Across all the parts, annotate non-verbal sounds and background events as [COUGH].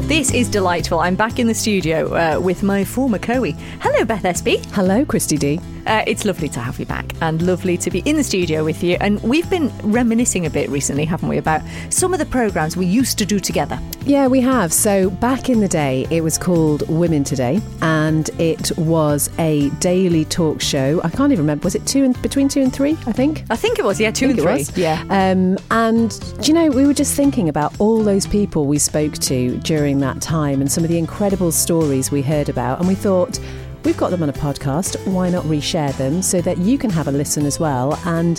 Well, this is delightful. I'm back in the studio uh, with my former Coe. Hello, Beth Espy. Hello, Christy D. Uh, it's lovely to have you back and lovely to be in the studio with you. And we've been reminiscing a bit recently, haven't we, about some of the programmes we used to do together. Yeah, we have. So back in the day, it was called Women Today, and it was a daily talk show. I can't even remember. Was it two and between two and three? I think. I think it was. Yeah, two and three. Was. Yeah. Um, and you know, we were just thinking about all those people we spoke to during that time and some of the incredible stories we heard about, and we thought We've got them on a podcast. Why not reshare them so that you can have a listen as well? And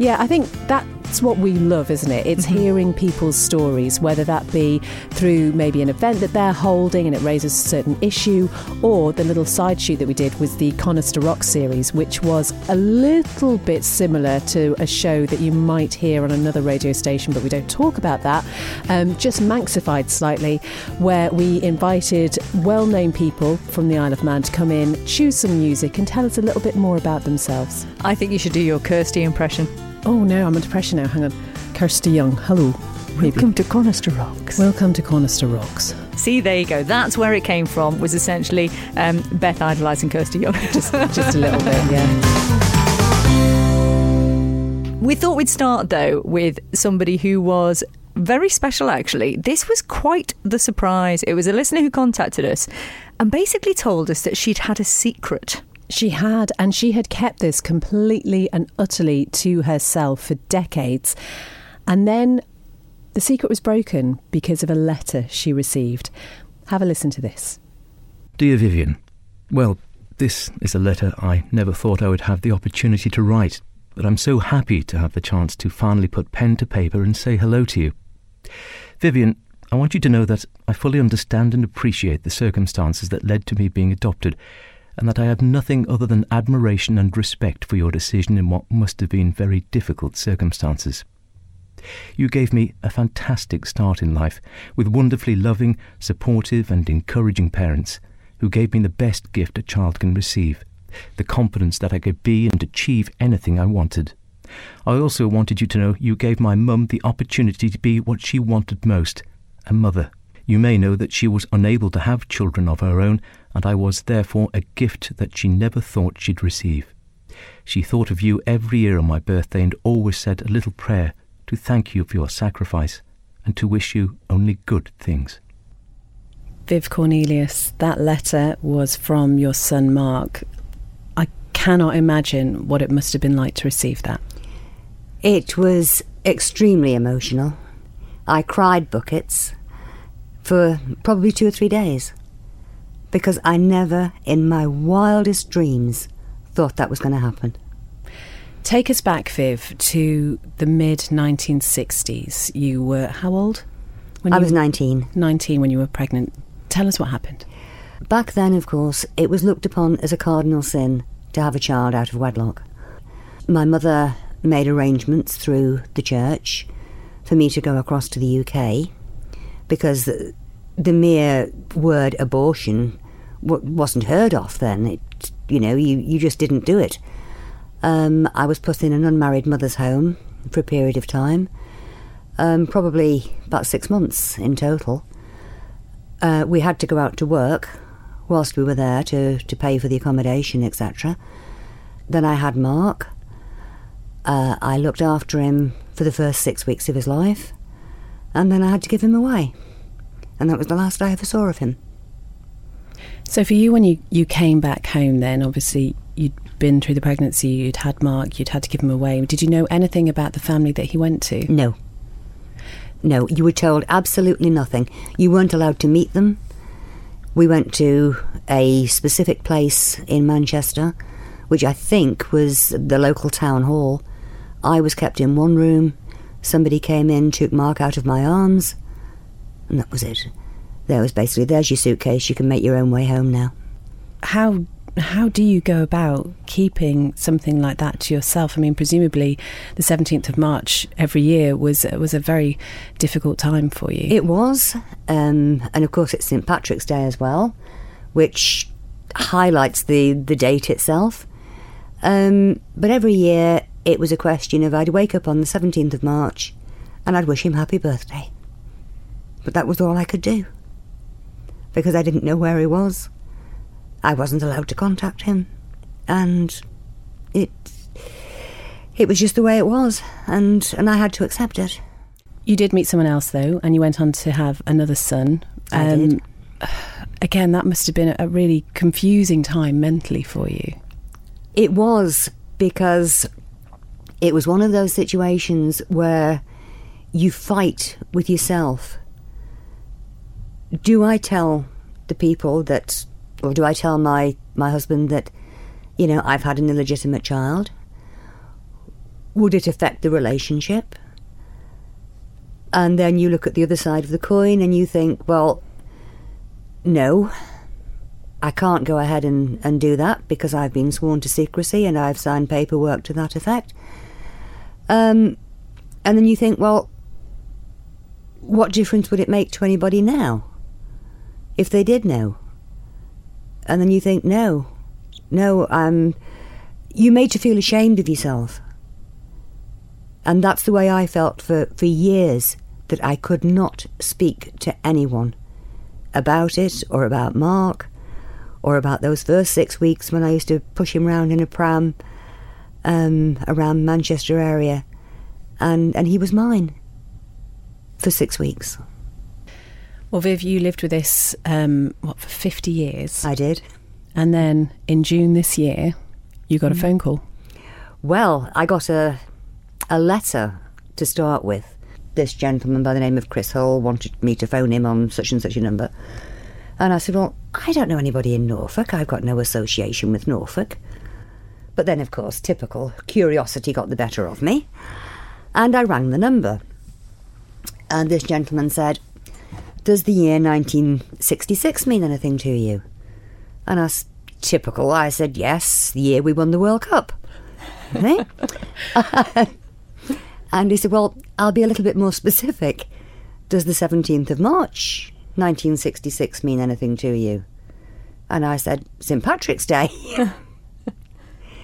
yeah, I think that's what we love, isn't it? It's mm-hmm. hearing people's stories, whether that be through maybe an event that they're holding and it raises a certain issue, or the little side shoot that we did was the Conister Rock series, which was a little bit similar to a show that you might hear on another radio station, but we don't talk about that. Um, just Manxified slightly, where we invited well known people from the Isle of Man to come in, choose some music, and tell us a little bit more about themselves. I think you should do your Kirsty impression. Oh no, I'm under pressure now. Hang on. Kirsty Young, hello. Welcome to Conister Rocks. Welcome to Conister Rocks. See, there you go. That's where it came from. Was essentially um, Beth idolising Kirsty Young. [LAUGHS] just, just a little bit, yeah. We thought we'd start though with somebody who was very special actually. This was quite the surprise. It was a listener who contacted us and basically told us that she'd had a secret. She had, and she had kept this completely and utterly to herself for decades. And then the secret was broken because of a letter she received. Have a listen to this. Dear Vivian, well, this is a letter I never thought I would have the opportunity to write, but I'm so happy to have the chance to finally put pen to paper and say hello to you. Vivian, I want you to know that I fully understand and appreciate the circumstances that led to me being adopted, and that I have nothing other than admiration and respect for your decision in what must have been very difficult circumstances. You gave me a fantastic start in life, with wonderfully loving, supportive, and encouraging parents who gave me the best gift a child can receive the confidence that I could be and achieve anything I wanted. I also wanted you to know you gave my mum the opportunity to be what she wanted most a mother. You may know that she was unable to have children of her own, and I was therefore a gift that she never thought she'd receive. She thought of you every year on my birthday and always said a little prayer to thank you for your sacrifice and to wish you only good things. Viv Cornelius, that letter was from your son Mark. I cannot imagine what it must have been like to receive that. It was extremely emotional. I cried buckets for probably two or three days because I never, in my wildest dreams, thought that was going to happen. Take us back, Viv, to the mid 1960s. You were how old? When I was 19. 19 when you were pregnant. Tell us what happened. Back then, of course, it was looked upon as a cardinal sin to have a child out of wedlock. My mother made arrangements through the church for me to go across to the UK because the, mere word abortion wasn't heard of then. It, you know, you, you just didn't do it. Um, I was put in an unmarried mother's home for a period of time, um, probably about six months in total. Uh, we had to go out to work whilst we were there to, to pay for the accommodation, etc. Then I had Mark. Uh, I looked after him for the first six weeks of his life, and then I had to give him away. And that was the last I ever saw of him. So, for you, when you, you came back home, then obviously you'd been through the pregnancy, you'd had Mark, you'd had to give him away. Did you know anything about the family that he went to? No. No, you were told absolutely nothing. You weren't allowed to meet them. We went to a specific place in Manchester, which I think was the local town hall, I was kept in one room. Somebody came in, took Mark out of my arms, and that was it. There was basically there's your suitcase. You can make your own way home now. How how do you go about keeping something like that to yourself? I mean, presumably, the seventeenth of March every year was was a very difficult time for you. It was, um, and of course, it's St Patrick's Day as well, which highlights the the date itself. Um, but every year it was a question of I'd wake up on the 17th of March and I'd wish him happy birthday. But that was all I could do. because I didn't know where he was. I wasn't allowed to contact him. And it it was just the way it was and and I had to accept it. You did meet someone else though, and you went on to have another son. I did. Um, again, that must have been a really confusing time mentally for you. It was because it was one of those situations where you fight with yourself. Do I tell the people that, or do I tell my, my husband that, you know, I've had an illegitimate child? Would it affect the relationship? And then you look at the other side of the coin and you think, well, no, I can't go ahead and, and do that because I've been sworn to secrecy and I've signed paperwork to that effect. Um, and then you think, well, what difference would it make to anybody now if they did know? And then you think, no, no, I'm. You made to feel ashamed of yourself. And that's the way I felt for, for years that I could not speak to anyone about it or about Mark or about those first six weeks when I used to push him round in a pram um, around Manchester area, and and he was mine for six weeks. Well, Viv, you lived with this um, what for fifty years, I did. and then in June this year, you got a phone call. Well, I got a a letter to start with. This gentleman by the name of Chris Hull wanted me to phone him on such and such a number. And I said, Well, I don't know anybody in Norfolk. I've got no association with Norfolk. But then, of course, typical curiosity got the better of me. And I rang the number. And this gentleman said, Does the year 1966 mean anything to you? And as typical, I said, Yes, the year we won the World Cup. [LAUGHS] Eh? [LAUGHS] and he said, Well, I'll be a little bit more specific. Does the 17th of March 1966 mean anything to you? And I said, St. Patrick's Day. [LAUGHS]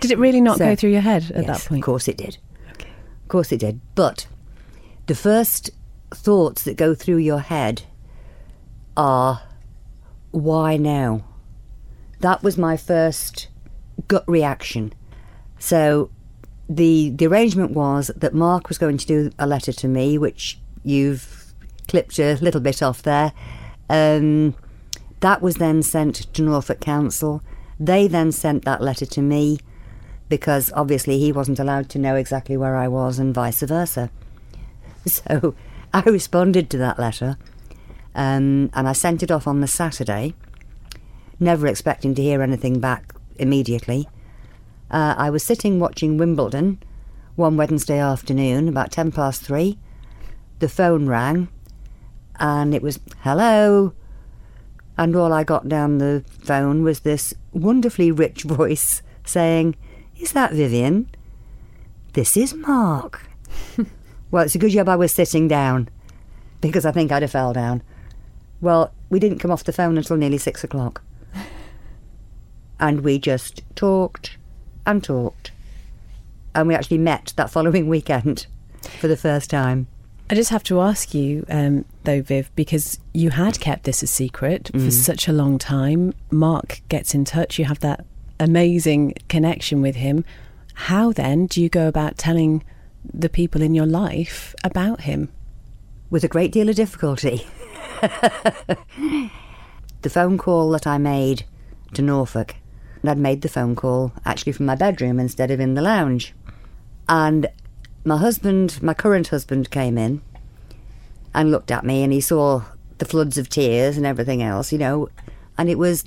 Did it really not So- go through your head at yes, that point? Of course it did. Of course it did. But the first thoughts that go through your head are, why now? That was my first gut reaction. So the the arrangement was that Mark was going to do a letter to me, which you've clipped a little bit off there. Um, that was then sent to Norfolk Council. They then sent that letter to me because obviously he wasn't allowed to know exactly where I was and vice versa. [LAUGHS] So I responded to that letter um, and I sent it off on the Saturday, never expecting to hear anything back immediately. Uh, I was sitting watching Wimbledon one Wednesday afternoon, about ten past three. The phone rang, and it was hello. And all I got down the phone was this wonderfully rich [LAUGHS] voice saying, Is that Vivian? This is Mark. [LAUGHS] well, it's a good job I was sitting down because I think I'd have fell down. Well, we didn't come off the phone until nearly six o'clock. And we just talked and talked. And we actually met that following weekend for the first time. I just have to ask you, um, though, Viv, because you had kept this a secret for such a long time. Mark gets in touch, you have that amazing connection with him. How then do you go about telling the people in your life about him? with a great deal of difficulty. [LAUGHS] [LAUGHS] the phone call that I made to Norfolk, and I'd made the phone call actually from my bedroom instead of in the lounge. And my husband, my current husband, came in and looked at me and he saw the floods of tears and everything else, you know, and it was,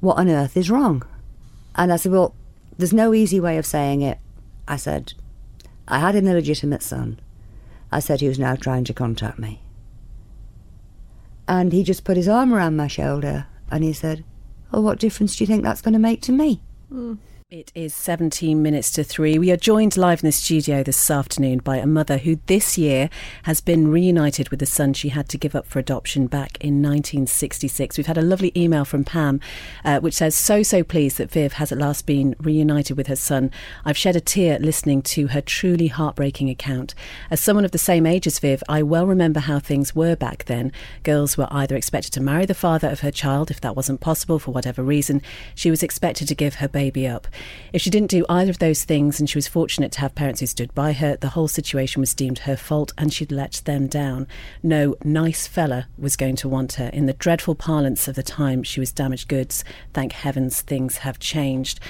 what on earth is wrong? And I said, well, there's no easy way of saying it. I said, I had an illegitimate son. I said he was now trying to contact me. And he just put his arm around my shoulder and he said, Oh, what difference do you think that's going to make to me? Hmm. It is 17 minutes to three. We are joined live in the studio this afternoon by a mother who this year has been reunited with the son she had to give up for adoption back in 1966. We've had a lovely email from Pam uh, which says, So, so pleased that Viv has at last been reunited with her son. I've shed a tear listening to her truly heartbreaking account. As someone of the same age as Viv, I well remember how things were back then. Girls were either expected to marry the father of her child if that wasn't possible for whatever reason. She was expected to give her baby up. If she didn't do either of those things and she was fortunate to have parents who stood by her, the whole situation was deemed her fault and she'd let them down. No nice fella was going to want her. In the dreadful parlance of the time, she was damaged goods. Thank heavens things have changed.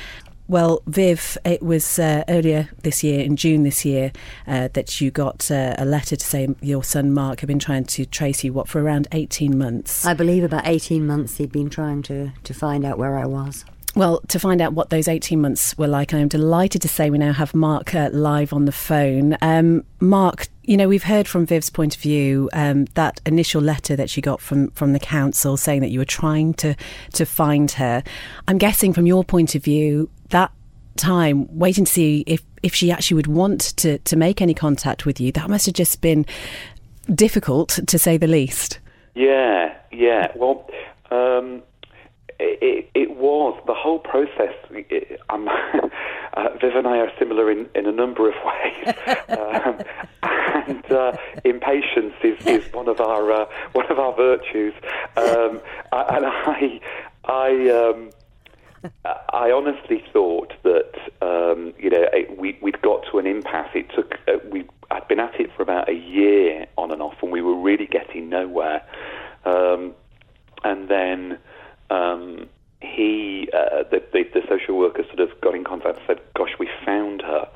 Well, Viv, it was uh, earlier this year, in June this year, uh, that you got uh, a letter to say your son Mark had been trying to trace you, what, for around 18 months? I believe about 18 months he'd been trying to, to find out where I was. Well, to find out what those 18 months were like, I'm delighted to say we now have Mark uh, live on the phone. Um, Mark, you know, we've heard from Viv's point of view um, that initial letter that she got from, from the council saying that you were trying to, to find her. I'm guessing from your point of view, that time waiting to see if, if she actually would want to, to make any contact with you, that must have just been difficult to say the least. Yeah, yeah. Well, um, it, it was the whole process. [LAUGHS] Uh, Viv and I are similar in, in a number of [LAUGHS] ways, um, [LAUGHS] and uh, impatience is, is one of our uh, one of our virtues. Um, and I, I, um, I honestly thought that um, you know we we'd got to an impasse. It took uh, we I'd been at it for about a year on and off, and we were really getting nowhere. Um, and then um, he, uh, the, the, the, social worker, sort of got in contact and said, "Gosh, we found her."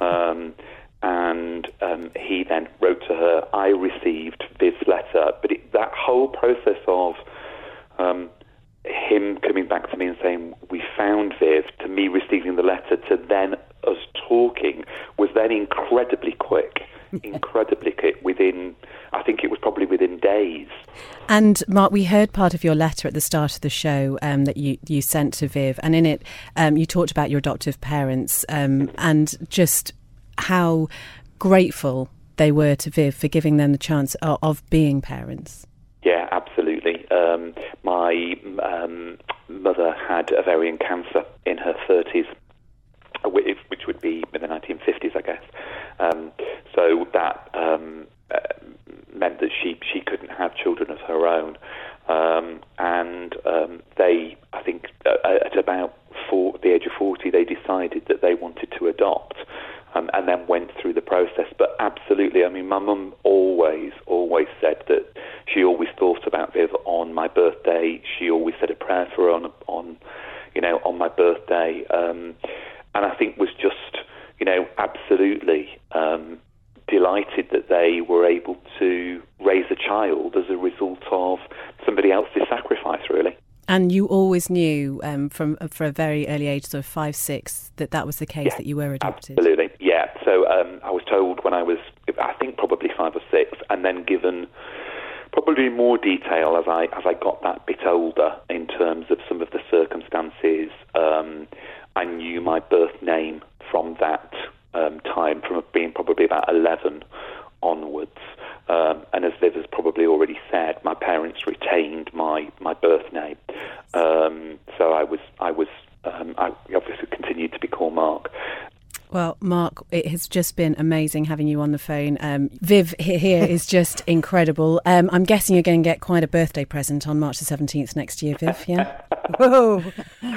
Um, and um, he then wrote to her. I received this letter, but it, that whole process of um, him coming back to me and saying, "We found Viv," to me receiving the letter, to then us talking, was then incredibly quick, [LAUGHS] incredibly quick. Within, I think it was probably within days. And Mark, we heard part of your letter at the start of the show um, that you, you sent to Viv, and in it um, you talked about your adoptive parents um, and just how grateful they were to Viv for giving them the chance of, of being parents. Yeah, absolutely. Um, my um, mother had ovarian cancer in her 30s, which would be in the 1950s, I guess. Um, so that uh, meant that she she couldn't have children of her own, um, and um, they, I think, uh, at about four, the age of 40, they decided that they wanted to adopt. Um, and then went through the process. But absolutely, I mean, my mum always, always said that she always thought about Viv on my birthday. She always said a prayer for her on, on you know, on my birthday. Um, and I think was just, you know, absolutely um, delighted that they were able to raise a child as a result of somebody else's sacrifice, really. And you always knew um, from for a very early age, sort of five, six, that that was the case yeah, that you were adopted. Absolutely, yeah. So um, I was told when I was, I think, probably five or six, and then given probably more detail as I as I got that bit older in terms of some of the circumstances. Um, I knew my birth name from that um, time, from being probably about eleven onwards. Um, and as Viv has probably already said, my parents retained my, my birth name. Um, so I was I was um, I obviously continued to be called Mark. Well, Mark, it has just been amazing having you on the phone. Um, Viv here is just [LAUGHS] incredible. Um, I'm guessing you're going to get quite a birthday present on March the 17th next year, Viv, yeah? [LAUGHS] Whoa,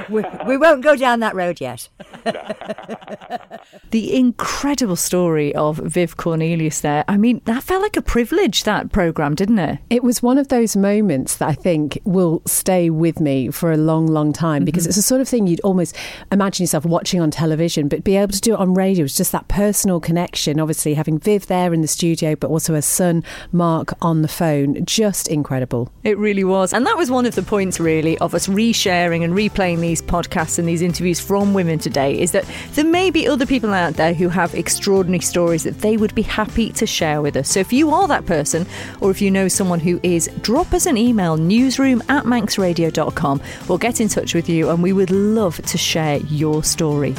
we, we won't go down that road yet. [LAUGHS] the incredible story of Viv Cornelius there. I mean, that felt like a privilege, that programme, didn't it? It was one of those moments that I think will stay with me for a long, long time because mm-hmm. it's the sort of thing you'd almost imagine yourself watching on television, but be able to do it on radio was just that personal connection. Obviously, having Viv there in the studio, but also her son Mark on the phone, just incredible. It really was. And that was one of the points, really, of us resharing and replaying these podcasts and these interviews from women today is that there may be other people out there who have extraordinary stories that they would be happy to share with us. So if you are that person, or if you know someone who is, drop us an email newsroom at manxradio.com. We'll get in touch with you and we would love to share your story.